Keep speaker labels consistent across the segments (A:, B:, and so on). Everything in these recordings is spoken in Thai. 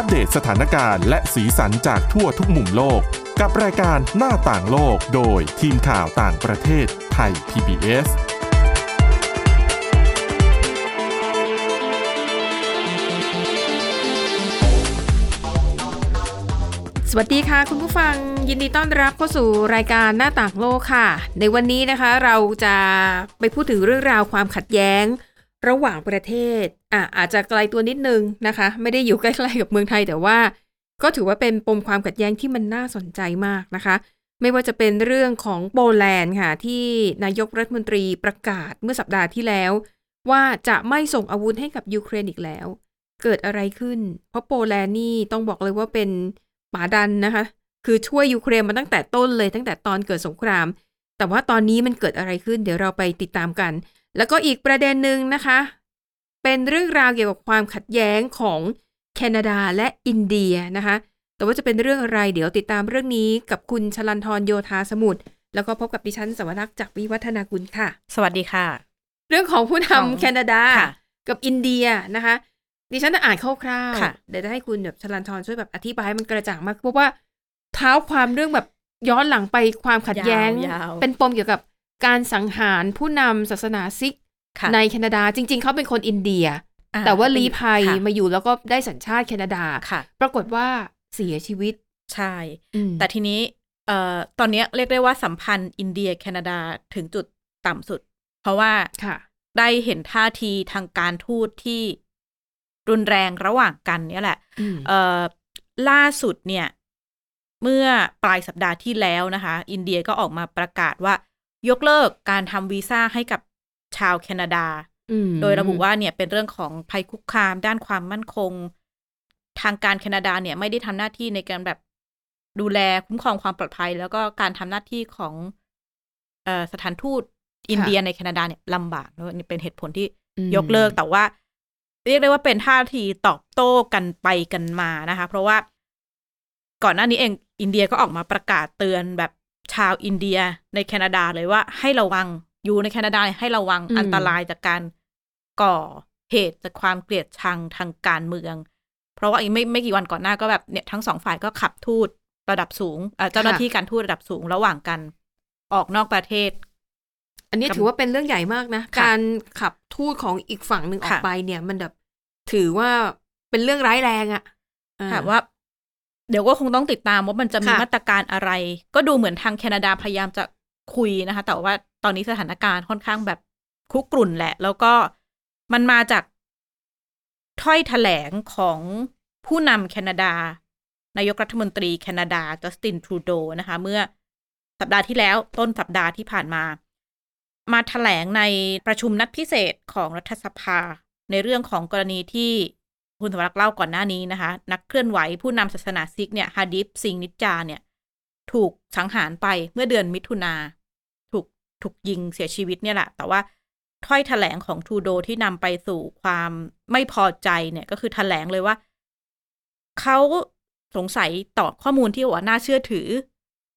A: อัปเดตสถานการณ์และสีสันจากทั่วทุกมุมโลก กับรายการหน้าต่างโลกโดยทีมข่าวต่างประเทศไทย PBS
B: สวัสดีค่ะคุณผู้ฟังยินดีต้อนรับเข้าสู่รายการหน้าต่างโลกค่ะ ในวันนี้นะคะเราจะไปพูดถึงเรื่องราวความขัดแย้ง ระหว่างประเทศอะอาจจะไกลตัวนิดนึงนะคะ ไม่ได้อยู่ใกล้ๆกับเมืองไทย แต่ว่า ก็ถือว่าเป็นปมความขัดแย้งที่มันน่าสนใจมากนะคะ ไม่ว่าจะเป็นเรื่องของโปแลนด์ค่ะ ที่นายกรัฐมนตรีประกาศเมื่อสัปดาห์ที่แล้ว ว่าจะไม่ส่งอาวุธให้กับยูเครนอีกแล้ว เกิดอะไรขึ้น เพราะโปแลนด์นี่ต้องบอกเลยว่าเป็นป่าดันนะคะ คือช่วยยูเครนมาตั้งแต่ต้นเลยตั้งแต่ตอนเกิดสงครามแต่ว่าตอนนี้มันเกิดอะไรขึ้น เดี๋ยวเราไปติดตามกัน แล้วก็อีกประเด็นหนึ่งนะคะ เป็นเรื่องราวเกี่ยวกับความขัดแย้งของแคนาดาและอินเดียนะคะ แต่ว่าจะเป็นเรื่องอะไรเดี๋ยวติดตามเรื่องนี้กับคุณชลันทรโยธาสมุทรแล้วก็พบกับดิฉันสวรักษ์จากวิวัฒนากุลค่ะ
C: สวัสดีค่ะ
B: เรื่องของผู้
C: ของ
B: นำแคนาดา
C: ค่ะ
B: กับอินเดียนะคะดิฉันจะอ่านคร่าว
C: ค่ะ
B: ๆเดี๋ยวจะให้คุณแบบชลันทรช่วยแบบอธิบายให้มันกระจ่างมากเพราะว่าเท้าความเรื่องแบบย้อนหลังไปความขัดแย้ง
C: ยาวๆ
B: เป็นปมเกี่ยวกับ การสังหารผู้นำศาสนาซิก
C: ค่ะ
B: ในแคนาดาจริง ๆ เขาเป็นคนอินเดีย
C: อ่
B: แต่ว่าลี้ภัย
C: ค่ะ
B: มาอยู่แล้วก็ได้สัญชาติแคนาดา
C: ค่ะ
B: ปรากฏว่าเสียชีวิต
C: ใช่
B: อืม
C: แต่ทีนี้เอ่อตอนเนี้ยเรียกได้ว่าสัมพันธ์อินเดียแคนาดาถึงจุดต่ำสุด เพราะว่า
B: ค่ะ
C: ได้เห็นท่าทีทางการทูตที่รุนแรงระหว่างกันเนี่ยแหละ
B: อืม
C: เอ่อล่าสุดเนี่ย เมื่อปลายสัปดาห์ที่แล้วนะคะ อินเดียก็ออกมาประกาศว่า ยกเลิกการทำวีซ่าให้กับชาวแคนาดา
B: อืม
C: โดยระบุว่าเนี่ยเป็นเรื่องของภัยคุกคามด้านความมั่นคง ทางการแคนาดาเนี่ยไม่ได้ทำหน้าที่ในการแบบดูแลคุ้มครองความปลอดภัย แล้วก็การทำหน้าที่ของเออสถานทูตอินเดียในแคนาดาเนี่ยลำบากแล้วนี่เป็นเหตุผลที่
B: อืม
C: ยกเลิกแต่ว่า เรียกได้ว่าเป็นท่าทีตอบโต้กันไปกันมานะคะ เพราะว่าก่อนหน้านี้เองอินเดียก็ออกมาประกาศเตือนแบบ ชาวอินเดียในแคนาดาเลยว่าให้ระวังอยู่ในแคนาดาให้ระวัง
B: อืม
C: อันตรายจากการก่อเหตุจากความเกลียดชังทางการเมือง เพราะว่าอีกไม่ไม่กี่วันก่อนหน้าก็แบบเนี่ยทั้งสองฝ่ายก็ขับทูตระดับสูงเอ่อเจ้าหน้าที่การทูตระดับสูงระหว่างกันออกนอกประเทศ
B: อันนี้
C: กับ
B: ถือว่าเป็นเรื่องใหญ่มากนะ
C: ค่ะ
B: การขับทูตของอีกฝั่งหนึ่งออก
C: ค่ะ
B: ไปเนี่ย มันแบบถือว่าเป็นเรื่องร้ายแรงอะอ่า
C: ถามว่า เดี๋ยวก็คงต้องติดตามว่ามันจะมี
B: ค่ะ
C: มาตรการอะไร ก็ดูเหมือนทางแคนาดาพยายามจะคุยนะคะ แต่ว่าตอนนี้สถานการณ์ค่อนข้างแบบคุกกรุ่นแหละ แล้วก็มันมาจากถ้อยแถลงของผู้นำแคนาดา นายกรัฐมนตรีแคนาดาจัสตินทรูโดนะคะ เมื่อสัปดาห์ที่แล้วต้นสัปดาห์ที่ผ่านมา มาแถลงในประชุมนัดพิเศษของรัฐสภา ในเรื่องของกรณีที่ คุณสวรักษ์เล่าก่อนหน้านี้นะคะ นักเคลื่อนไหวผู้นำศาสนาซิกข์เนี่ยฮาดิฟซิงนิจาเนี่ยถูกสังหารไปเมื่อเดือนมิถุนาถูกถูกยิงเสียชีวิตเนี่ยแหละ แต่ว่าถ้อยแถลงของทรูโดที่นำไปสู่ความไม่พอใจเนี่ย ก็คือแถลงเลยว่า เขาสงสัยต่อข้อมูลที่ว่าน่าเชื่อถือ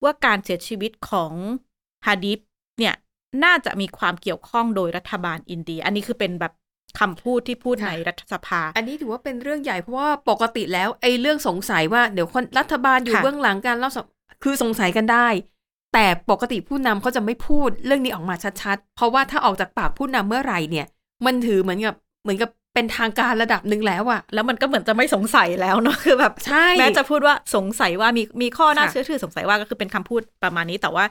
C: ว่าการเสียชีวิตของฮาดิฟเนี่ย น่าจะมีความเกี่ยวข้องโดยรัฐบาลอินเดีย อันนี้คือเป็นแบบ คำพูดที่พูด
B: ค่ะ
C: ในรัฐสภา
B: อันนี้ถือว่าเป็นเรื่องใหญ่เพราะว่าปกติแล้วไอ้เรื่องสงสัยว่าเดี๋ยวคนรัฐบาลอยู่
C: ค่ะ
B: เบื้องหลังการเล่าสบคือสงสัยกันได้ แต่ปกติผู้นำเขาจะไม่พูดเรื่องนี้ออกมาชัดๆ เพราะว่าถ้าออกจากปากผู้นำเมื่อไหร่เนี่ย มันถือเหมือนกับเหมือนกับเป็นทางการระดับหนึ่งแล้วอะ
C: แล้วมันก็เหมือนจะไม่สงสัยแล้วเนาะคือแบบ
B: ใช่
C: แม้จะพูดว่าสงสัยว่ามีมีข้อน่า
B: ค่ะ
C: เชื่อถือสงสัยว่าก็คือเป็นคำพูดประมาณนี้แต่ว่า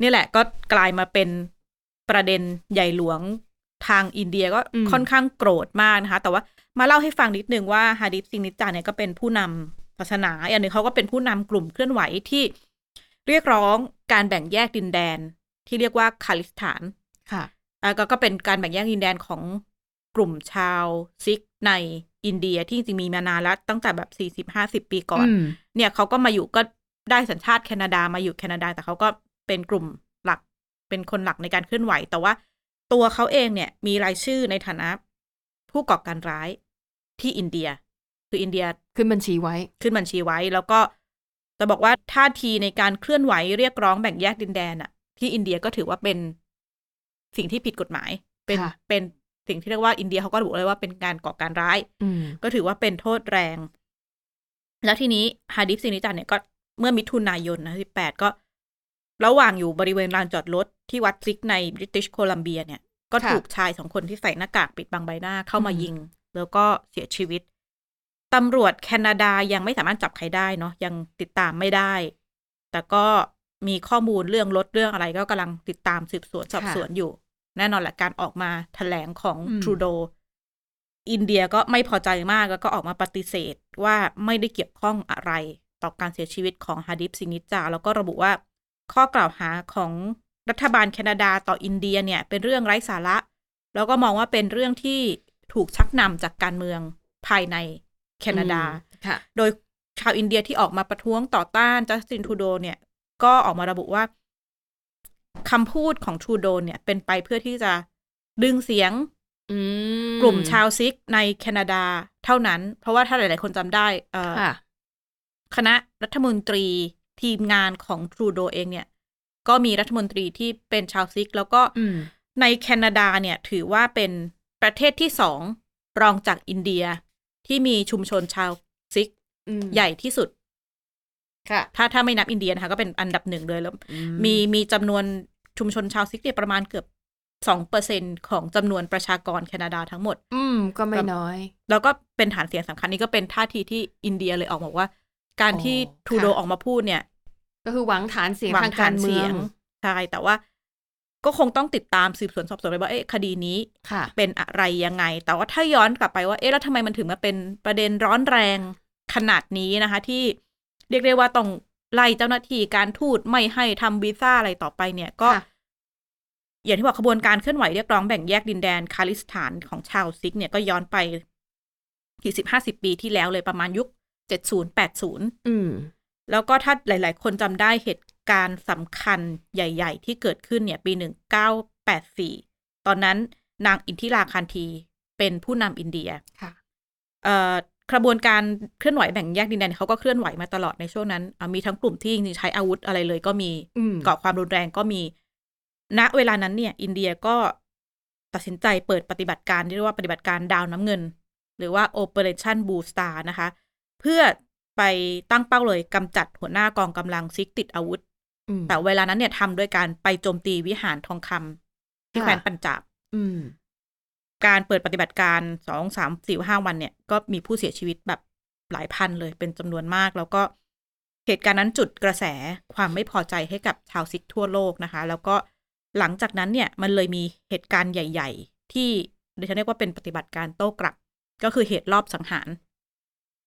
C: นี่แหละก็กลายมาเป็นประเด็นใหญ่หลวง ทางอินเดียก็ค่อนข้างโกรธมากนะคะ แต่ว่ามาเล่าให้ฟังนิดนึงว่าฮาดิฟซิงนิจจาเนี่ยก็เป็นผู้นำศาสนาอย่างหนึ่งเขาก็เป็นผู้นำกลุ่มเคลื่อนไหวที่เรียกร้องการแบ่งแยกดินแดนที่เรียกว่าคาลิสถาน
B: ค่ะ
C: อะก็ก็เป็นการแบ่งแยกดินแดนของกลุ่มชาวซิกในอินเดียที่จริงๆมีมานานแล้วตั้งแต่แบบสี่สิบห้าสิบปีก่อน
B: อืม
C: เนี่ยเขาก็มาอยู่ก็ได้สัญชาติแคนาดามาอยู่แคนาดา แต่เขาก็เป็นกลุ่มหลักเป็นคนหลักในการเคลื่อนไหว แต่ว่า ตัวเขาเองเนี่ยมีรายชื่อในฐานะ ผู้ก่อการร้ายที่อินเดีย คืออินเดีย
B: ขึ้นบัญชีไว้
C: ขึ้นบัญชีไว้ แล้วก็จะบอกว่าท่าทีในการเคลื่อนไหวเรียกร้องแบ่งแยกดินแดนอะที่อินเดียก็ถือว่าเป็นสิ่งที่ผิดกฎหมาย เป็น
B: ค่ะ
C: เป็นสิ่งที่เรียกว่าอินเดียเขาก็ระบุเลยว่าเป็นการก่อการร้าย
B: อืม
C: ก็ถือว่าเป็นโทษแรง แล้วทีนี้ฮาดิฟซินิจันเนี่ยก็เมื่อมิถุนายนนะ18ก็ ระหว่างอยู่บริเวณลานจอดรถ ที่วัดซิกข์ในบริติชโคลัมเบียเนี่ย ก็
B: ค่ะ
C: ถูกชายสองคนที่ใส่หน้ากากปิดบังใบหน้าเข้ามา
B: อืม
C: ยิง แล้วก็เสียชีวิตตำรวจแคนาดายังไม่สามารถจับใครได้เนาะยังติดตามไม่ได้ แต่ก็มีข้อมูลเรื่องรถเรื่องอะไรก็กำลังติดตามสืบสวนสอบสวนอยู่ แน่นอนแหละการออกมาแถลงของ
B: อืม
C: ทรูโด อินเดียก็ไม่พอใจมากแล้วก็ออกมาปฏิเสธว่าไม่ได้เกี่ยวข้องอะไรต่อการเสียชีวิตของฮาดิฟซินิจา แล้วก็ระบุว่าข้อกล่าวหาของ รัฐบาลแคนาดาต่ออินเดียเนี่ย เป็นเรื่องไร้สาระ แล้วก็มองว่าเป็นเรื่องที่ถูกชักนำจากการเมืองภายในแคนาดา
B: อืมค่ะ
C: โดยชาวอินเดียที่ออกมาประท้วงต่อต้านจัสตินทรูโดเนี่ย ก็ออกมาระบุว่าคำพูดของทรูโดเนี่ย เป็นไปเพื่อที่จะดึงเสียง
B: อืม
C: กลุ่มชาวซิกในแคนาดาเท่านั้น เพราะว่าถ้าหลาย ๆ คนจำได้เอ่อ
B: ค่ะ
C: คณะรัฐมนตรีทีมงานของทรูโดเองเนี่ย ก็มีรัฐมนตรีที่เป็นชาวซิกข์ แล้วก็
B: อืม
C: ในแคนาดาเนี่ยถือว่าเป็นประเทศที่สองรองจากอินเดียที่มีชุมชนชาวซิกข์
B: อืม
C: ใหญ่ที่สุด
B: ค่ะ
C: ถ้าถ้าไม่นับอินเดียนะคะก็เป็นอันดับหนึ่งเลยแล้ว
B: อื
C: ม มีมีจำนวนชุมชนชาวซิกข์เนี่ยประมาณเกือบสองเปอร์เซ็นต์ของจำนวนประชากรแคนาดาทั้งหมด
B: อืม ก็ไม่น้อย
C: แล้วก็เป็นฐานเสียงสำคัญนี่ก็เป็นท่าทีที่อินเดียเลยออกมาว่า การที่
B: อ๋อ
C: ทรูโด
B: ค่ะ
C: ออกมาพูดเนี่ย
B: ก็คือหวังฐานเสียง
C: หวั
B: ทางการเมื
C: ฐน
B: อง
C: ใช่แต่ว่าก็คงต้องติดตามสืบสวนสอบสวนไปว่าเอ๊ะคดีนี้
B: ค่ะ
C: เป็นอะไรยังไง แต่ว่าถ้าย้อนกลับไปว่าเอ๊ะแล้วทำไมมันถึงมาเป็นประเด็นร้อนแรงขนาดนี้นะคะ ที่เรียกได้ว่าต้องไล่เจ้าหน้าที่การทูตไม่ให้ทำวีซ่าอะไรต่อไปเนี่ยก็
B: ค่ะ
C: อย่างที่บอกขบวนการเคลื่อนไหวเรียกร้องแบ่งแยกดินแดนคาลิสถานของชาวซิก เนี่ยก็ย้อนไปกี่สิบห้าสิบปีที่แล้วเลยประมาณยุคเจ็ดศูนย์แปดศูนย์
B: อืม
C: แล้วก็ถ้าหลาย ๆ คนจำได้เหตุการณ์สำคัญใหญ่ ๆ ที่เกิดขึ้นเนี่ย ปีหนึ่งเก้าแปดสี่ตอนนั้นนางอินทิราคันทีเป็นผู้นำอินเดีย
B: ค่ะ
C: เอ่อกระบวนการเคลื่อนไหวแบ่งแยกดินแดนเขาก็เคลื่อนไหวมาตลอดในช่วงนั้นอะมีทั้งกลุ่มที่จริงๆใช้อาวุธอะไรเลยก็มี
B: อืม
C: ก่อความรุนแรงก็มี ณ เวลานั้นเนี่ย อินเดียก็ตัดสินใจเปิดปฏิบัติการที่เรียกว่าปฏิบัติการดาวน้ำเงิน หรือว่า Operation Blue Star นะคะ เพื่อ ไปตั้งเป้าเลยกำจัดหัวหน้ากองกำลังซิกติดอาวุธ
B: อืม
C: แต่เวลานั้นเนี่ยทำด้วยการไปโจมตีวิหารทองคำที่
B: ค่ะ
C: แคว้นปัญจาบ
B: อืม
C: การเปิดปฏิบัติการสองสามสี่ห้าวันเนี่ย ก็มีผู้เสียชีวิตแบบหลายพันเลยเป็นจำนวนมาก แล้วก็เหตุการณ์นั้นจุดกระแสความไม่พอใจให้กับชาวซิกทั่วโลกนะคะ แล้วก็หลังจากนั้นเนี่ยมันเลยมีเหตุการณ์ใหญ่ ๆ ที่ดิฉันเรียกว่าเป็นปฏิบัติการโต้กลับ ก็คือเหตุรอบสังหาร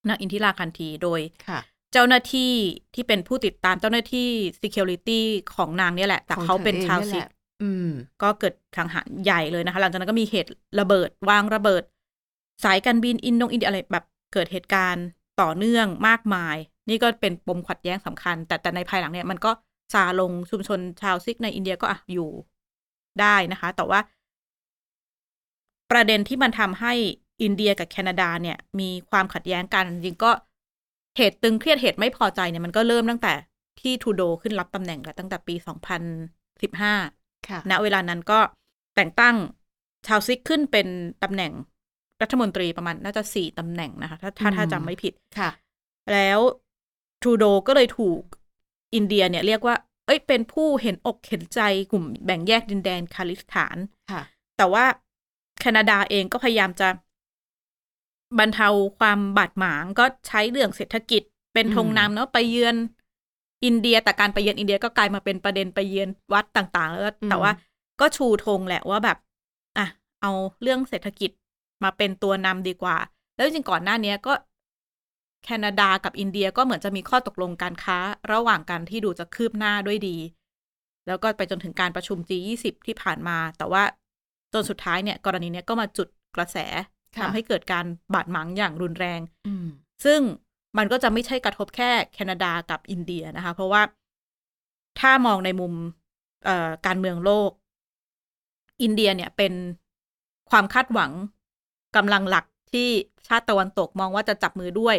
C: นางอินทิราคันทีโดย
B: ค่ะ
C: เจ้าหน้าที่ที่เป็นผู้ติดตามเจ้าหน้าที่ security ของนางเนี่ยแหละ แต่
B: ของ
C: เขาเป็น
B: เธอเอง
C: ชาว
B: นั่น
C: ซิ
B: แห
C: ก
B: ละอืม
C: ก็เกิดสังหารใหญ่เลยนะคะ หลังจากนั้นก็มีเหตุระเบิดวางระเบิด สายการบินอินโดอินเดียอะไรแบบเกิดเหตุการณ์ต่อเนื่องมากมาย นี่ก็เป็นปมขัดแย้งสำคัญ แต่แต่ในภายหลังเนี่ยมันก็ซาลงชุมชนชาวซิกในอินเดียก็อะอยู่ได้นะคะ แต่ว่า ประเด็นที่มันทำให้ อินเดียกับแคนาดาเนี่ยมีความขัดแย้งกันจริงๆก็เหตุตึงเครียดเหตุไม่พอใจเนี่ยมันก็เริ่มตั้งแต่ที่ทูโดขึ้นรับตำแหน่งแล้วตั้งแต่ปี 2015
B: ค่ะ
C: ณเวลานั้นก็แต่งตั้งชาวซิกขึ้นเป็นตำแหน่งรัฐมนตรีประมาณน่าจะสี่ตำแหน่งนะคะ ถ้าถ้าถ้า
B: อืม
C: จำไม่ผิด
B: ค่ะ
C: แล้วทรูโดก็เลยถูกอินเดียเนี่ยเรียกว่า เอ้ยเป็นผู้เห็นอกเห็นใจกลุ่มแบ่งแยกดินแดนคาลิสถาน
B: ค่ะ
C: แต่ว่าแคนาดาเองก็พยายามจะ บรรเทาความบาดหมางก็ใช้เรื่องเศรษฐกิจเป็นธง
B: อืม
C: นำเนาะไปเยือนอินเดียแต่การไปเยือนอินเดียก็กลายมาเป็นประเด็นไปเยือนวัดต่าง ๆ แล้วก็แต่ว่าก็ชูธงแหละว่าแบบอะเอาเรื่องเศรษฐกิจมาเป็นตัวนำดีกว่า แล้วจริงๆก่อนหน้าเนี้ยก็แคนาดากับอินเดียก็เหมือนจะมีข้อตกลงการค้า ระหว่างกันที่ดูจะคืบหน้าด้วยดี แล้วก็ไปจนถึงการประชุม G20 ที่ผ่านมา แต่ว่าจนสุดท้ายเนี่ย กรณีเนี้ยก็มาจุดกระแส
B: ค่ะ
C: ทำให้เกิดการบาดหมางอย่างรุนแรง
B: อืม
C: ซึ่งมันก็จะไม่ใช่กระทบแค่แคนาดากับอินเดียนะคะ เพราะว่าถ้ามองในมุมเอ่อการเมืองโลก อินเดียเนี่ยเป็นความคาดหวังกำลังหลักที่ชาติตะวันตกมองว่าจะจับมือด้วย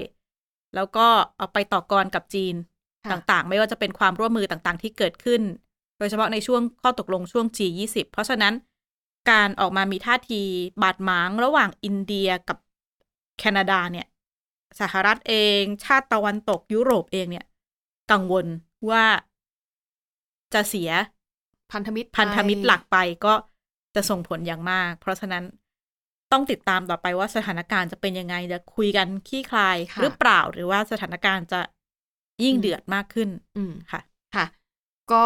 C: แล้วก็เอาไปต่อกรกับจีน
B: ค่ะ
C: ต่างๆ ไม่ว่าจะเป็นความร่วมมือต่างๆ ที่เกิดขึ้น โดยเฉพาะในช่วงข้อตกลงช่วง G20 เพราะฉะนั้น การออกมามีท่าทีบาดหมางระหว่างอินเดียกับแคนาดาเนี่ยสหรัฐเอง ชาติตะวันตกยุโรปเองเนี่ย กังวลว่าจะเสีย
B: พันธมิตร
C: พันธมิตรหลักไปก็จะส่งผลอย่างมาก เพราะฉะนั้นต้องติดตามต่อไปว่าสถานการณ์จะเป็นยังไงจะคุยกันขี้คลาย
B: ค่ะ
C: หรือเปล่าหรือว่าสถานการณ์จะยิ่งเดือดมากขึ้น
B: อืม
C: ค่ะ
B: ค่ะ ก็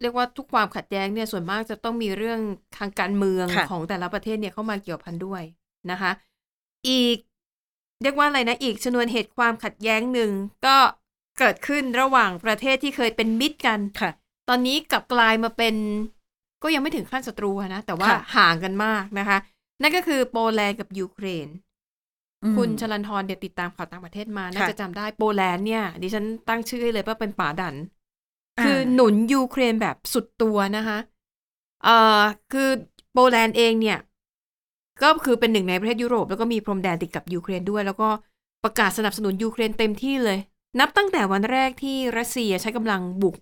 B: เรียกว่าทุกความขัดแย้งเนี่ยส่วนมากจะต้องมีเรื่องทางการเมือง
C: ค่ะ
B: ของแต่ละประเทศเนี่ยเข้ามาเกี่ยวพันด้วยนะคะ อีกเรียกว่าอะไรนะอีกชนวนเหตุความขัดแย้งหนึ่งก็เกิดขึ้นระหว่างประเทศที่เคยเป็นมิตรกัน
C: ค่ะ
B: ตอนนี้กลับกลายมาเป็น ก็ยังไม่ถึงขั้นศัตรูอะนะ แต่ว่า
C: ค่ะ
B: ห่างกันมากนะคะ นั่นก็คือโปแลนด์กับยูเครน คุณชลันทรเดี๋ยวติดตามข่าวต่างประเทศมา น่า
C: ค่ะ
B: จะจำได้โปแลนด์เนี่ย ดิฉันตั้งชื่อให้เลยว่าเป็นป๋าดัน
C: อ่า
B: คือหนุนยูเครนแบบสุดตัวนะคะเอ่อคือโปแลนด์เองเนี่ย ก็คือเป็นหนึ่งในประเทศยุโรป แล้วก็มีพรมแดนติดกับยูเครนด้วย แล้วก็ประกาศสนับสนุนยูเครนเต็มที่เลย นับตั้งแต่วันแรกที่รัสเซียใช้กำลังบุก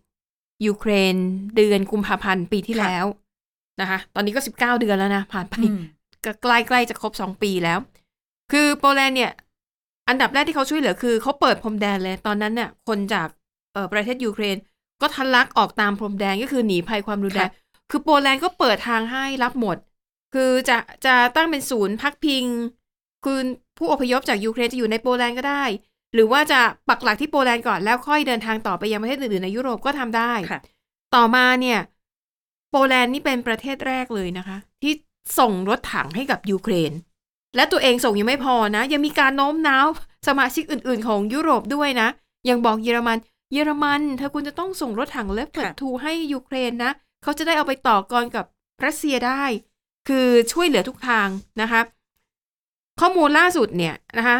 B: ยูเครนเดือนกุมภาพันธ์ปีที่
C: ค่ะ
B: แล้วนะคะ ตอนนี้ก็สิบเก้าเดือนแล้วนะ ผ่านไป
C: อืม
B: ก็ใกล้ๆจะครบสองปีแล้ว คือโปแลนด์เนี่ย อันดับแรกที่เขาช่วยเหลือคือเขาเปิดพรมแดนเลย ตอนนั้นเนี่ยคนจากเอ่อประเทศยูเครน ก็ทะลักออกตามพรมแดนก็คือหนีภัยความรุนแรง
C: ค่ะ
B: คือโปแลนด์ก็เปิดทางให้รับหมด คือจะจะตั้งเป็นศูนย์พักพิง คือผู้อพยพจากยูเครนจะอยู่ในโปแลนด์ก็ได้ หรือว่าจะปักหลักที่โปแลนด์ก่อนแล้วค่อยเดินทางต่อไปยังประเทศอื่นๆในยุโรปก็ทำได้
C: ค่ะ
B: ต่อมาเนี่ย โปแลนด์นี่เป็นประเทศแรกเลยนะคะ ที่ส่งรถถังให้กับยูเครน และตัวเองส่งยังไม่พอนะ ยังมีการโน้มน้าวสมาชิกอื่น ๆ ของยุโรปด้วยนะ ยังบอกเยอรมัน เยอรมัน เธอคุณจะต้องส่งรถถัง Leopard
C: ค่ะ
B: two ให้ยูเครนนะ เขาจะได้เอาไปต่อกรกับรัสเซียได้ คือช่วยเหลือทุกทางนะคะ ข้อมูลล่าสุดเนี่ยนะคะ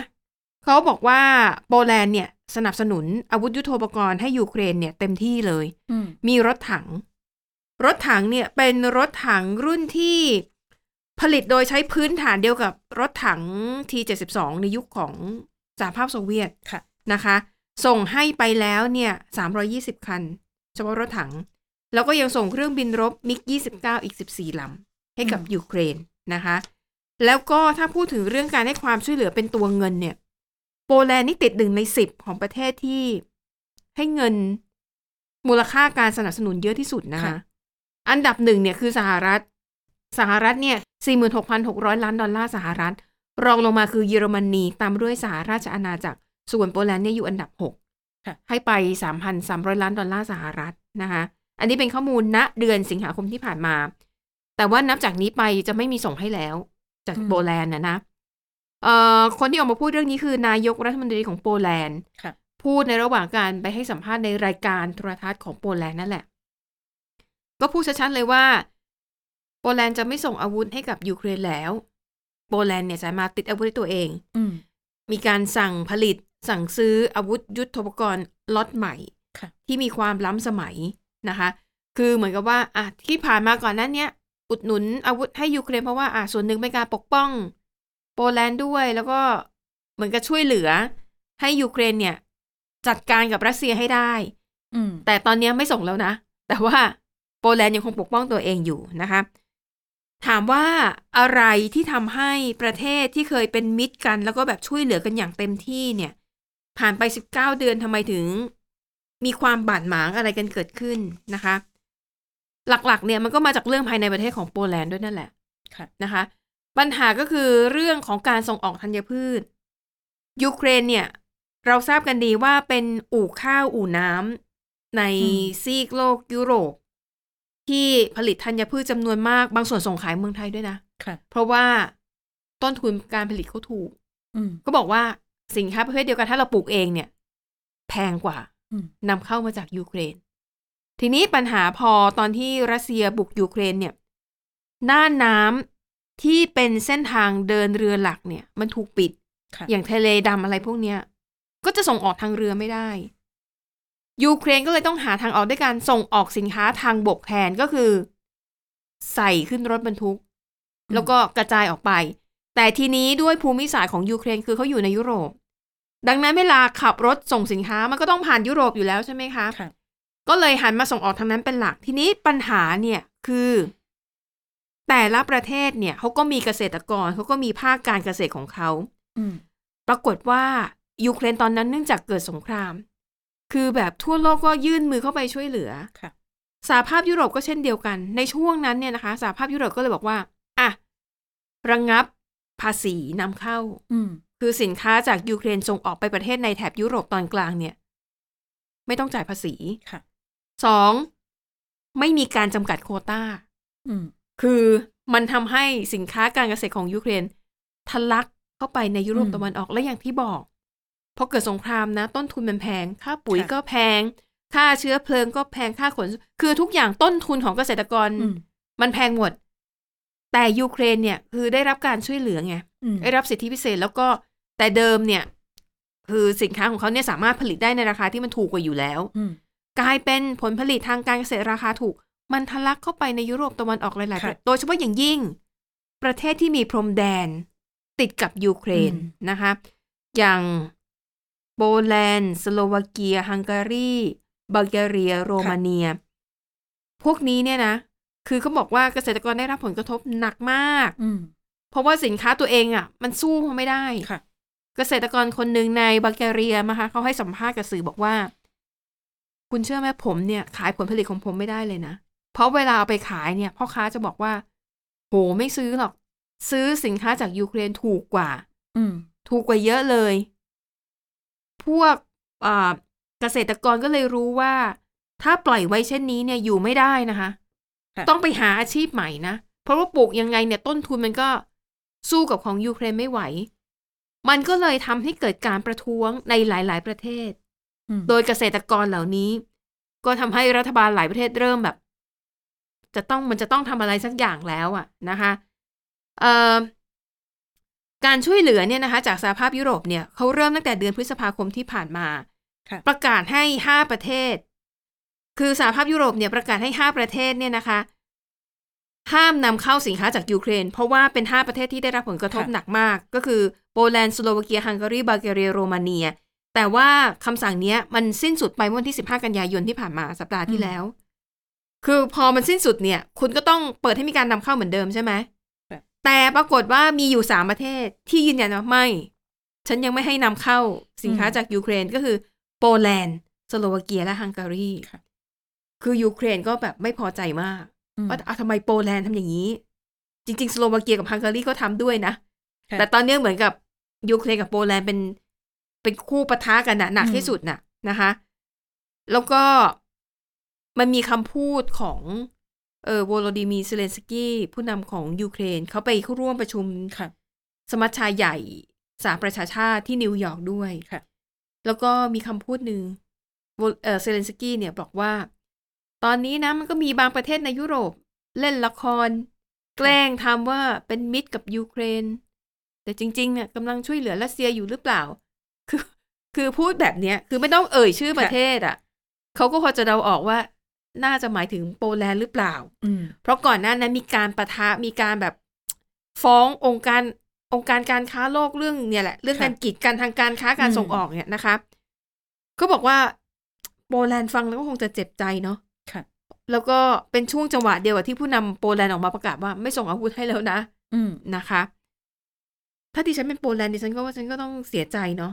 B: เขาบอกว่าโปแลนด์เนี่ยสนับสนุนอาวุธยุทโธปกรณ์ให้ยูเครนเนี่ยเต็มที่เลย
C: อืม
B: มีรถถัง รถถังเนี่ยเป็นรถถังรุ่นที่ผลิตโดยใช้พื้นฐานเดียวกับรถถัง T72 ในยุคของสหภาพโซเวียต
C: ค่ะ
B: นะคะ ส่งให้ไปแล้วเนี่ย320 คัน เฉพาะรถถัง แล้วก็ยังส่งเครื่องบินรบมิก 29 อีก 14ลำให้กับ
C: อืม
B: ยูเครนนะคะ แล้วก็ถ้าพูดถึงเรื่องการให้ความช่วยเหลือเป็นตัวเงินเนี่ย โปแลนด์นี่ติดหนึ่งในสิบของประเทศที่ให้เงินมูลค่าการสนับสนุนเยอะที่สุดนะคะ
C: ค่ะ
B: อันดับหนึ่งเนี่ยคือสหรัฐ สหรัฐเนี่ย 46,600 ล้านดอลลาร์สหรัฐ รองลงมาคือเยอรมนี ตามด้วยสหราชอาณาจักร ส่วนโปแลนด์เนี่ยอยู่อันดับ6
C: ค่ะ
B: ให้ไป 3,300 ล้านดอลลาร์สหรัฐนะคะ อันนี้เป็นข้อมูลณเดือนสิงหาคมที่ผ่านมา แต่ว่านับจากนี้ไปจะไม่มีส่งให้แล้ว จาก
C: อืม
B: โปแลนด์นะนะเอ่อคนที่ออกมาพูดเรื่องนี้คือนายกรัฐมนตรีของโปแลนด์
C: ค่ะ
B: พูดในระหว่างการไปให้สัมภาษณ์ในรายการโทรทัศน์ของโปแลนด์นั่นแหละ ก็พูดชัดๆเลยว่า โปแลนด์จะไม่ส่งอาวุธให้กับยูเครนแล้ว โปแลนด์เนี่ยสามารถติดอาวุธด้วยตัวเอง
C: อืม
B: มีการสั่งผลิต สั่งซื้ออาวุธยุทโธปกรณ์ล็อตใหม่
C: ค่ะ
B: ที่มีความล้ำสมัยนะคะ คือเหมือนกับว่าอะที่ผ่านมาก่อนหน้านั้นเนี้ยอุดหนุนอาวุธให้ยูเครนเพราะว่าอะส่วนหนึ่งเป็นการปกป้อง โปแลนด์ด้วยแล้วก็เหมือนกับช่วยเหลือ ให้ยูเครนเนี่ย จัดการกับรัสเซียให้ได้
C: อืม
B: แต่ตอนนี้ไม่ส่งแล้วนะ แต่ว่าโปแลนด์ยังคงปกป้องตัวเองอยู่นะคะ ถามว่าอะไรที่ทำให้ประเทศที่เคยเป็นมิตรกัน แล้วก็แบบช่วยเหลือกันอย่างเต็มที่เนี่ย ผ่านไป 19 เดือนทำไมถึง มีความบาดหมางอะไรกันเกิดขึ้นนะคะ หลักๆ เนี่ยมันก็มาจากเรื่องภายในประเทศของโปแลนด์ด้วยนั่นแหละ
C: ค่ะ
B: นะคะ ปัญหาก็คือเรื่องของการส่งออกธัญพืช ยูเครนเนี่ย เราทราบกันดีว่าเป็นอู่ข้าวอู่น้ำใน
C: อืม
B: ซีกโลกยุโรป ที่ผลิตธัญพืชจำนวนมากบางส่วนส่งขายเมืองไทยด้วยนะ
C: ค่ะ
B: เพราะว่าต้นทุนการผลิตเขาถูก
C: อืม
B: ก็บอกว่า สินค้าประเภทเดียวกันถ้าเราปลูกเองเนี่ย แพงกว่า
C: อืม
B: นำเข้ามาจากยูเครน ทีนี้ปัญหาพอตอนที่รัสเซียบุกยูเครนเนี่ยหน้าน้ำที่เป็นเส้นทางเดินเรือหลักเนี่ย มันถูกปิด
C: ค่ะ
B: อย่างทะเลดำอะไรพวกเนี้ย ก็จะส่งออกทางเรือไม่ได้ ยูเครนก็เลยต้องหาทางออกด้วยการส่งออกสินค้าทางบกแทนก็คือ ใส่ขึ้นรถบรรทุก แล้วก็กระจายออกไป แต่ทีนี้ด้วยภูมิศาสตร์ของยูเครนคือเขาอยู่ในยุโรป ดังนั้นเวลาขับรถส่งสินค้ามันก็ต้องผ่านยุโรปอยู่แล้วใช่ไหมคะ
C: ค่ะ
B: ก็เลยหันมาส่งออกทางนั้นเป็นหลัก ทีนี้ปัญหาเนี่ยคือ แต่ละประเทศเนี่ยเขาก็มีเกษตรกรเขาก็มีภาคการเกษตรของเขา
C: อืม
B: ปรากฏว่ายูเครนตอนนั้นเนื่องจากเกิดสงคราม คือแบบทั่วโลกก็ยื่นมือเข้าไปช่วยเหลือ
C: ค่ะ
B: สหภาพยุโรปก็เช่นเดียวกัน ในช่วงนั้นเนี่ยนะคะสหภาพยุโรปก็เลยบอกว่า อะ ระงงับภาษีนำเข้า
C: อืม
B: คือสินค้าจากยูเครนส่งออกไปประเทศในแถบยุโรปตอนกลางเนี่ย ไม่ต้องจ่ายภาษี
C: ค่ะ
B: สองไม่มีการจำกัดโควตา
C: อืม
B: คือมันทำให้สินค้าการเกษตรของยูเครนทะลักเข้าไปในยุโรป
C: อืม
B: ตะวันออกและอย่างที่บอกพอเกิดสงครามนะ ต้นทุนมันแพง ค่าปุ๋ย
C: ค่ะ
B: ก็แพง ค่าเชื้อเพลิงก็แพงค่าขน คือทุกอย่างต้นทุนของเกษตรกร
C: อืม
B: มันแพงหมด แต่ยูเครนเนี่ย คือได้รับการช่วยเหลือไง
C: อืม
B: ได้รับสิทธิพิเศษแล้วก็ แต่เดิมเนี่ย คือสินค้าของเขาเนี่ยสามารถผลิตได้ในราคาที่มันถูกกว่าอยู่แล้ว
C: อืม
B: กลายเป็นผลผลิตทางการเกษตรราคาถูก มันทะลักเข้าไปในยุโรปตะวันออกหลายๆประ
C: ค่ะ
B: เทศโดยเฉพาะอย่างยิ่ง ประเทศที่มีพรมแดน ติดกับยูเครน
C: อืม
B: นะคะ อย่างโปแลนด์ สโลวาเกีย ฮังการีบัลแกเรีย โรมาเนีย พวกนี้เนี่ยนะ คือเขาบอกว่าเกษตรกรได้รับผลกระทบหนักมาก
C: อืม
B: เพราะว่าสินค้าตัวเองอะ มันสู้เขาไม่ได้
C: ค่ะ
B: เกษตรกรคนหนึ่งในบัลแกเรียนะคะเขาให้สัมภาษณ์กับสื่อบอกว่า คุณเชื่อไหมผมเนี่ยขายผลผลิตของผมไม่ได้เลยนะ เพราะเวลาเอาไปขายเนี่ยพ่อค้าจะบอกว่า โหไม่ซื้อหรอก ซื้อสินค้าจากยูเครนถูกกว่า
C: อืม
B: ถูกกว่าเยอะเลย พวกอ่าเกษตรกรก็เลยรู้ว่า ถ้าปล่อยไว้เช่นนี้เนี่ยอยู่ไม่ได้นะคะ
C: ค่ะ
B: ต้องไปหาอาชีพใหม่นะ เพราะว่าปลูกยังไงเนี่ยต้นทุนมันก็สู้กับของยูเครนไม่ไหว มันก็เลยทำให้เกิดการประท้วงในหลาย ๆ ประเทศ
C: อืม
B: โดยเกษตรกรเหล่านี้ ก็ทำให้รัฐบาลหลายประเทศเริ่มแบบ จะต้องมันจะต้องทำอะไรสักอย่างแล้วอะนะคะเอ่อการช่วยเหลือเนี่ยนะคะ จากสหภาพยุโรปเนี่ยเขาเริ่มตั้งแต่เดือนพฤษภาคมที่ผ่านมา
C: ค่ะ
B: ประกาศให้ห้าประเทศ คือสหภาพยุโรปเนี่ยประกาศให้ห้าประเทศเนี่ยนะคะห้ามนำเข้าสินค้าจากยูเครน เพราะว่าเป็นห้าประเทศที่ได้รับผลกระทบ
C: ค่ะ
B: หนักมาก ก็คือ โปแลนด์สโลวาเกียฮังการีบัลแกเรียโรมาเนีย แต่ว่าคำสั่งเนี้ยมันสิ้นสุดไปเมื่อวันที่ 15 กันยายนที่ผ่านมาสัปดาห์ที่แล้ว คือพอมันสิ้นสุดเนี่ย คุณก็ต้องเปิดให้มีการนำเข้าเหมือนเดิมใช่ไหม
C: ค่ะ
B: แต่ปรากฏว่ามีอยู่สามประเทศที่ยืนยันว่าไม่ ฉันยังไม่ให้นำเข้าสินค้าจากยูเครนก็คือ โปแลนด์สโลวาเกียและฮังการี
C: ค่ะ
B: คือยูเครนก็แบบไม่พอใจมาก
C: อืม
B: ว่าเอาทำไมโปแลนด์ทำอย่างนี้ จริง ๆ สโลวาเกียกับฮังการีก็ทำด้วยนะ
C: ค่ะ
B: แต่ตอนนี้เหมือนกับ ยูเครนกับโปแลนด์เป็นเป็นคู่ปะทะกันนะหนัก
C: อืม
B: ที่สุดน่ะนะคะ แล้วก็มันมีคำพูดของเออโวโลดิมีร์ เซเลนสกี้ผู้นำของยูเครนเขาไปเข้าร่วมประชุม
C: ค่ะ
B: สมัชชาใหญ่สหประชาชาติที่นิวยอร์กด้วย
C: ค่ะ
B: แล้วก็มีคำพูดหนึ่งโวเออเซเลนสกี้เนี่ยบอกว่า ตอนนี้นะมันก็มีบางประเทศในยุโรปเล่นละคร แกล้งทำว่าเป็นมิตรกับยูเครน แต่จริงๆเนี่ยกำลังช่วยเหลือรัสเซียอยู่หรือเปล่า คือ คือพูดแบบเนี้ย คือไม่ต้องเอ่ยชื่อประเทศอะเขาก็พอจะเดาออกว่า น่าจะหมายถึงโปแลนด์หรือเปล่า
C: อืม
B: เพราะก่อนหน้านั้นมีการปะทะมีการแบบฟ้ององค์การองค์การการค้าโลกเรื่องเนี่ยแหละ เรื่อง
C: ค่ะ
B: การกีดกันทางการค้าการ
C: อืม
B: ส่งออกเนี่ยนะคะก็บอกว่าโปแลนด์ฟังแล้วก็คงจะเจ็บใจเนาะ
C: ค่ะ
B: แล้วก็เป็นช่วงจังหวะเดียวกับที่ผู้นำโปแลนด์ออกมาประกาศว่าไม่ส่งอาวุธให้แล้วนะ
C: อืม
B: นะคะ ถ้าดิฉันเป็นโปแลนด์ดิฉันก็ว่าฉันก็ต้องเสียใจเนาะ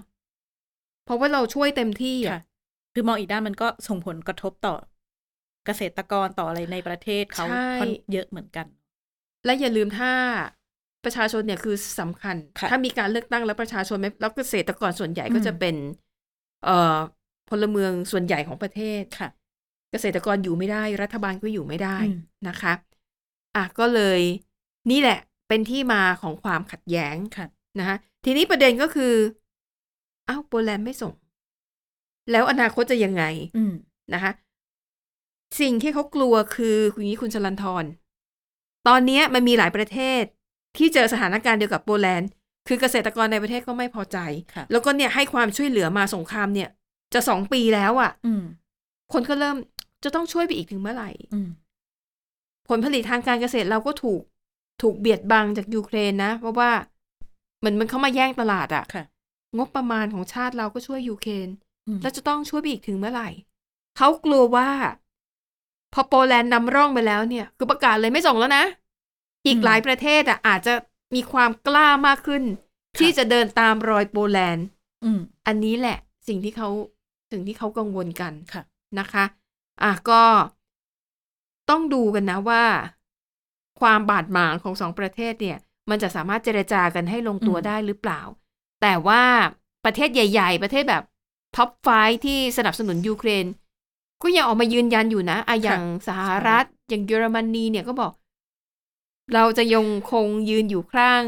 B: เพราะว่าเราช่วยเต็มที่
C: ค่ะ
B: อะ
C: คือมองอีกด้านมันก็ส่งผลกระทบต่อเกษตรกรต่ออะไรในประเทศเขา
B: ใช่
C: ค่อนเยอะเหมือนกัน
B: และอย่าลืมถ้าประชาชนเนี่ยคือสำคัญ
C: ค่ะ
B: ถ้ามีการเลือกตั้งแล้วประชาชนไม่แล้วเกษตรกรส่วนใหญ่
C: อืม
B: ก็จะเป็น เอ่อพลเมืองส่วนใหญ่ของประเทศ
C: ค่ะ
B: เกษตรกรอยู่ไม่ได้ รัฐบาลก็อยู่ไม่ได้
C: อืม
B: นะคะ อะก็เลยนี่แหละ เป็นที่มาของความขัดแย้ง
C: ค่ะ
B: นะคะทีนี้ประเด็นก็คืออ้าวโปแลนด์ไม่ส่ง แล้วอนาคตจะยังไง
C: อืม
B: นะคะสิ่งที่เขากลัวคือคุณนี้คุณชลันทรตอนนี้มันมีหลายประเทศที่เจอสถานการณ์เดียวกับโปแลนด์คือเกษตรกรในประเทศก็ไม่พอใจ
C: ค่ะ
B: แล้วก็เนี่ยให้ความช่วยเหลือมาสงครามเนี่ย จะสองปีแล้วอะ่ะ
C: อืม
B: คนก็เริ่มจะต้องช่วยไปอีกถึงเมื่อไหร่
C: อืม
B: ผลผลิตทางการเกษตรเราก็ถูก ถูกเบียดบังจากยูเครนนะ เพราะว่าเหมือนมันเข้ามาแย่งตลาดอะ
C: ค่ะ
B: งบประมาณของชาติเราก็ช่วยยูเครน
C: อืม
B: แล้วจะต้องช่วยไปอีกถึงเมื่อไหร่ เขากลัวว่า พอโปแลนด์นำร่องไปแล้วเนี่ย คือประกาศเลยไม่ส่งแล้วนะ อีกหลายประเทศอะอาจจะมีความกล้ามากขึ้น ที่จะเดินตามรอยโปแลนด์
C: อืม
B: อันนี้แหละ สิ่งที่เขาสิ่งที่เขากังวลกัน
C: ค่ะ
B: นะคะ อะก็ต้องดูกันนะว่า ความบาดหมางของสองประเทศเนี่ย มันจะสามารถเจรจากันให้ลงตัว
C: อืม
B: ได้หรือเปล่า แต่ว่าประเทศใหญ่ ๆ ประเทศแบบ top five ที่สนับสนุนยูเครน ก็ยังออกมายืนยันอยู่นะอะอย่างสหรัฐอย่างเยอรมนีเนี่ยก็บอก เราจะยังคงยืนอยู่ข้าง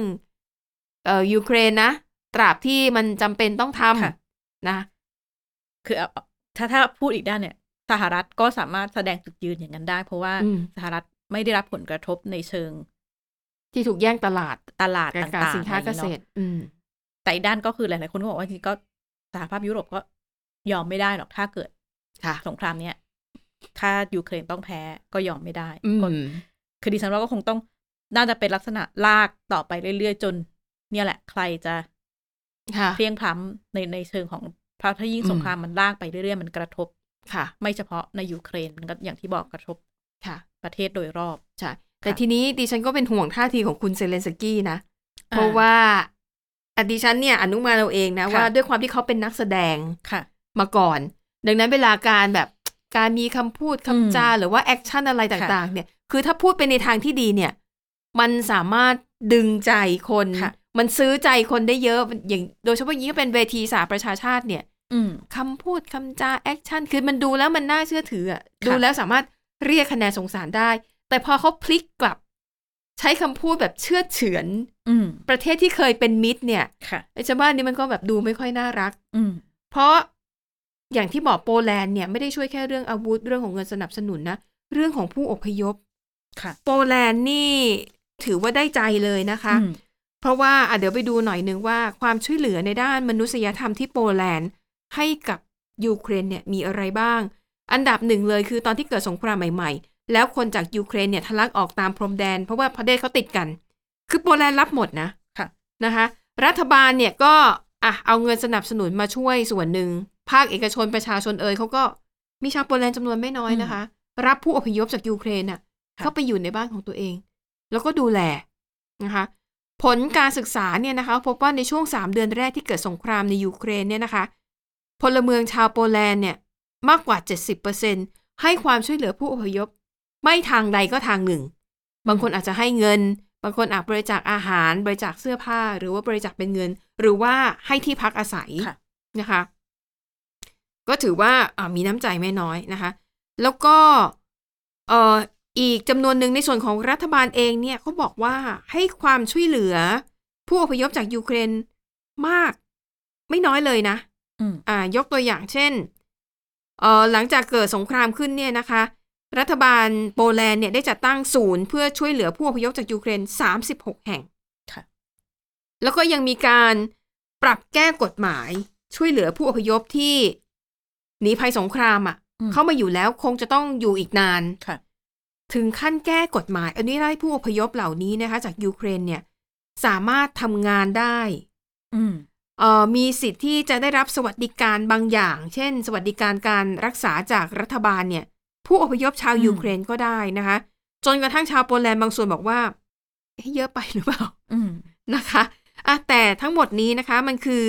B: เอ่อยูเครนนะตราบที่มันจำเป็นต้องท
C: ค่ะำ
B: นะ
C: คือเอาถ้าถ้าพูดอีกด้านเนี่ย สหรัฐก็สามารถแสดงจุดยืนอย่างนั้นได้ เพราะว่า
B: อืม
C: สหรัฐ ไม่ได้รับผลกระทบในเชิง
B: ที่ถูกแย่งตลาด
C: ตลาด
B: กา
C: ต่ารงๆ
B: สินค้า
C: อะไร
B: เก
C: อย่ง
B: ษ
C: งี้ย
B: ต
C: เนาะ
B: รอืม
C: แต่อีกด้านก็คือหลายๆคนก็บอกว่าจริงๆก็สหภาพยุโรปก็ยอมไม่ได้หรอกถ้าเกิด
B: ค่ะ
C: สงครามเนี้ยถ้ายูเครนต้องแพ้ก็ยอมไม่ได้
B: อื
C: ก็
B: ม
C: คือดิฉันว่าก็คงต้องน่าจะเป็นลักษณะลากต่อไปเรื่อยๆ จน เนี่ยแหละ ใครจะ
B: ค่ะ
C: เพลี่ยงพล้ำในในเชิงของเพราะถ้ายิ่ง
B: อืม
C: สงครามมันลากไปเรื่อยๆ มันกระทบ
B: ค่ะ
C: ไม่เฉพาะในยูเครนมันก็อย่างที่บอกกระทบ
B: ค่ะ
C: ประเทศโดยรอบ
B: ใช่แต่ทีนี้ดิฉันก็เป็นห่วงท่าทีของคุณเซเลนสกี้นะ
C: อ่า
B: เพราะว่าอะดิฉันเนี่ยอนุมานเราเองนะ
C: ค่ะ
B: ว่าด้วยความที่เขาเป็นนักแสดง
C: ค่ะ
B: มาก่อน ดังนั้นเวลาการแบบการมีคำพูดคำจา
C: อืม
B: หรือว่า action อะไรต่าง ๆ เนี่ย คือถ้าพูดไปในทางที่ดีเนี่ย มันสามารถดึงใจคน
C: ค่ะ
B: มันซื้อใจคนได้เยอะอย่างโดยเฉพาะยิ่งถ้าเป็นเวทีสหประชาชาติเนี่ย
C: อืม
B: คำพูดคำจา action คือมันดูแล้วมันน่าเชื่อถืออะ
C: ค่ะ
B: ดูแล้วสามารถ เรียกคะแนนสงสารได้ แต่พอเขาพลิกกลับ ใช้คำพูดแบบเชือดเฉือน
C: อืม
B: ประเทศที่เคยเป็นมิตรเนี่ย
C: ค่ะ
B: ไอ้ชาวบ้านนี่มันก็แบบดูไม่ค่อยน่ารัก
C: อืม
B: เพราะอย่างที่บอกโปแลนด์เนี่ยไม่ได้ช่วยแค่เรื่องอาวุธเรื่องของเงินสนับสนุนนะ เรื่องของผู้อพยพ
C: ค่ะ
B: โปแลนด์นี่ถือว่าได้ใจเลยนะคะ
C: อืม
B: เพราะว่าอะเดี๋ยวไปดูหน่อยนึงว่าความช่วยเหลือในด้านมนุษยธรรมที่โปแลนด์ให้กับยูเครนเนี่ยมีอะไรบ้าง อันดับหนึ่งเลยคือตอนที่เกิดสงครามใหม่ๆ แล้วคนจากยูเครนเนี่ยทะลักออกตามพรมแดน เพราะว่าประเทศเขาติดกัน คือโปแลนด์รับหมดนะ
C: ค่ะ
B: นะคะ รัฐบาลเนี่ยก็อะเอาเงินสนับสนุนมาช่วยส่วนหนึ่ง ภาคเอกชนประชาชนเอ่ยเขาก็มีชาวโปแลนด์จำนวนไม่น้อยนะคะ รับผู้อพยพจากยูเครนน่ะ
C: ค่ะ
B: เข้าไปอยู่ในบ้านของตัวเอง แล้วก็ดูแลนะคะ ผลการศึกษาเนี่ยนะคะ พบว่าในช่วง3เดือนแรกที่เกิดสงครามในยูเครนเนี่ยนะคะ พลเมืองชาวโปแลนด์เนี่ย มากกว่า 70%ให้ความช่วยเหลือผู้อพยพ ไม่ทางใดก็ทางหนึ่ง บางคนอาจจะให้เงิน บางคนอาจบริจาคอาหาร บริจาคเสื้อผ้า หรือว่าบริจาคเป็นเงิน หรือว่าให้ที่พักอาศัย
C: ค่ะ
B: นะคะ ก็ถือว่าอ่ามีน้ำใจไม่น้อยนะคะ แล้วก็เอ่ออีกจำนวนหนึ่งในส่วนของรัฐบาลเองเนี่ยเขาบอกว่าให้ความช่วยเหลือ ผู้อพยพจากยูเครนมาก ไม่น้อยเลยนะ
C: อืม
B: อ่ายกตัวอย่างเช่นเอ่อ หลังจากเกิดสงครามขึ้นเนี่ยนะคะ รัฐบาลโปแลนด์เนี่ยได้จัดตั้งศูนย์เพื่อช่วยเหลือผู้อพยพจากยูเครน 36 แห่ง
C: ค่ะ
B: แล้วก็ยังมีการปรับแก้กฎหมายช่วยเหลือผู้อพยพที่หนีภัยสงครามอะ่ะ
C: อืม
B: เข้ามาอยู่แล้วคงจะต้องอยู่อีกนาน
C: ค่ะ
B: ถึงขั้นแก้กฎหมายอันนี้ไล่ผู้อพยพเหล่านี้นะคะ จากยูเครนเนี่ย สามารถทำงานได้
C: อื ม
B: เอ่อมีสิทธิ์ที่จะได้รับสวัสดิการบางอย่าง เช่น สวัสดิการการรักษาจากรัฐบาลเนี่ย ผู้อพยพชาว
C: อืม
B: ยูเครนก็ได้นะคะ จนกระทั่งชาวโปแลนด์บางส่วนบอกว่าเอ๊ะเยอะไปหรือเปล่า
C: อืม
B: นะคะอะแต่ทั้งหมดนี้นะคะมันคือ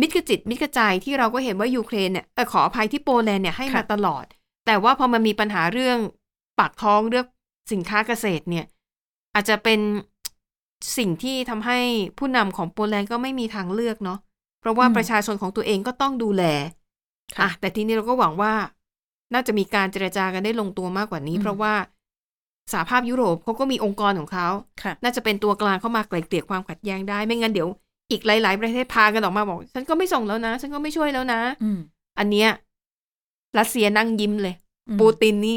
B: มิตรกบจิตมิตรกบใจที่เราก็เห็นว่ายูเครนเนี่ยเออขออภัยที่โปแลนด์เนี่ยให้มา
C: ค่ะ
B: ตลอด แต่ว่าพอมันมีปัญหาเรื่องปากท้องเรื่องสินค้าเกษตรเนี่ย อาจจะเป็น สิ่งที่ทำให้ผู้นำของโปแลนด์ก็ไม่มีทางเลือกเนาะเพราะว่าประชาชนของตัวเองก็ต้องดูแล
C: ค่ะ
B: อะแต่ทีนี้เราก็หวังว่า น่าจะมีการเจรจากันได้ลงตัวมากกว่านี้
C: อืม
B: เพราะว่าสหภาพยุโรปเขาก็มีองค์กรของเขา
C: ค่ะ
B: น่าจะเป็นตัวกลางเข้ามาไกล่เกลี่ยความขัดแย้งได้ ไม่งั้นเดี๋ยวอีกหลาย ๆ ประเทศพากันออกมาบอก ฉันก็ไม่ส่งแล้วนะ ฉันก็ไม่ช่วยแล้วนะ
C: อืม
B: อันเนี้ยรัสเซียนั่งยิ้มเลย
C: อืม
B: ปูตินนี่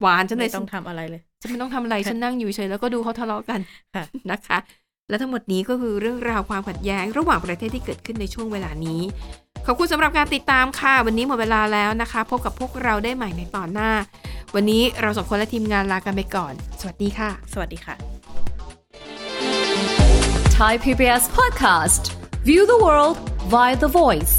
B: หวานฉันเล
C: ไม่
B: ย
C: ต้องทำอะไรเลย
B: ฉันไม่ต้องทำอะไรฉันนั่งอยู่เฉยแล้วก็ดูเขาทะเลาะกัน
C: ค่ะ
B: นะคะ และทั้งหมดนี้ก็คือเรื่องราวความขัดแย้งระหว่างประเทศที่เกิดขึ้นในช่วงเวลานี้ขอบคุณสำหรับการติดตามค่ะ วันนี้หมดเวลาแล้วนะคะ พบกับพวกเราได้ใหม่ในตอนหน้า วันนี้เราสองคนและทีมงานลากันไปก่อน สวัสดีค่ะ
C: สวัสดีค่ะ
D: Thai PBS podcast. View the world via the voice.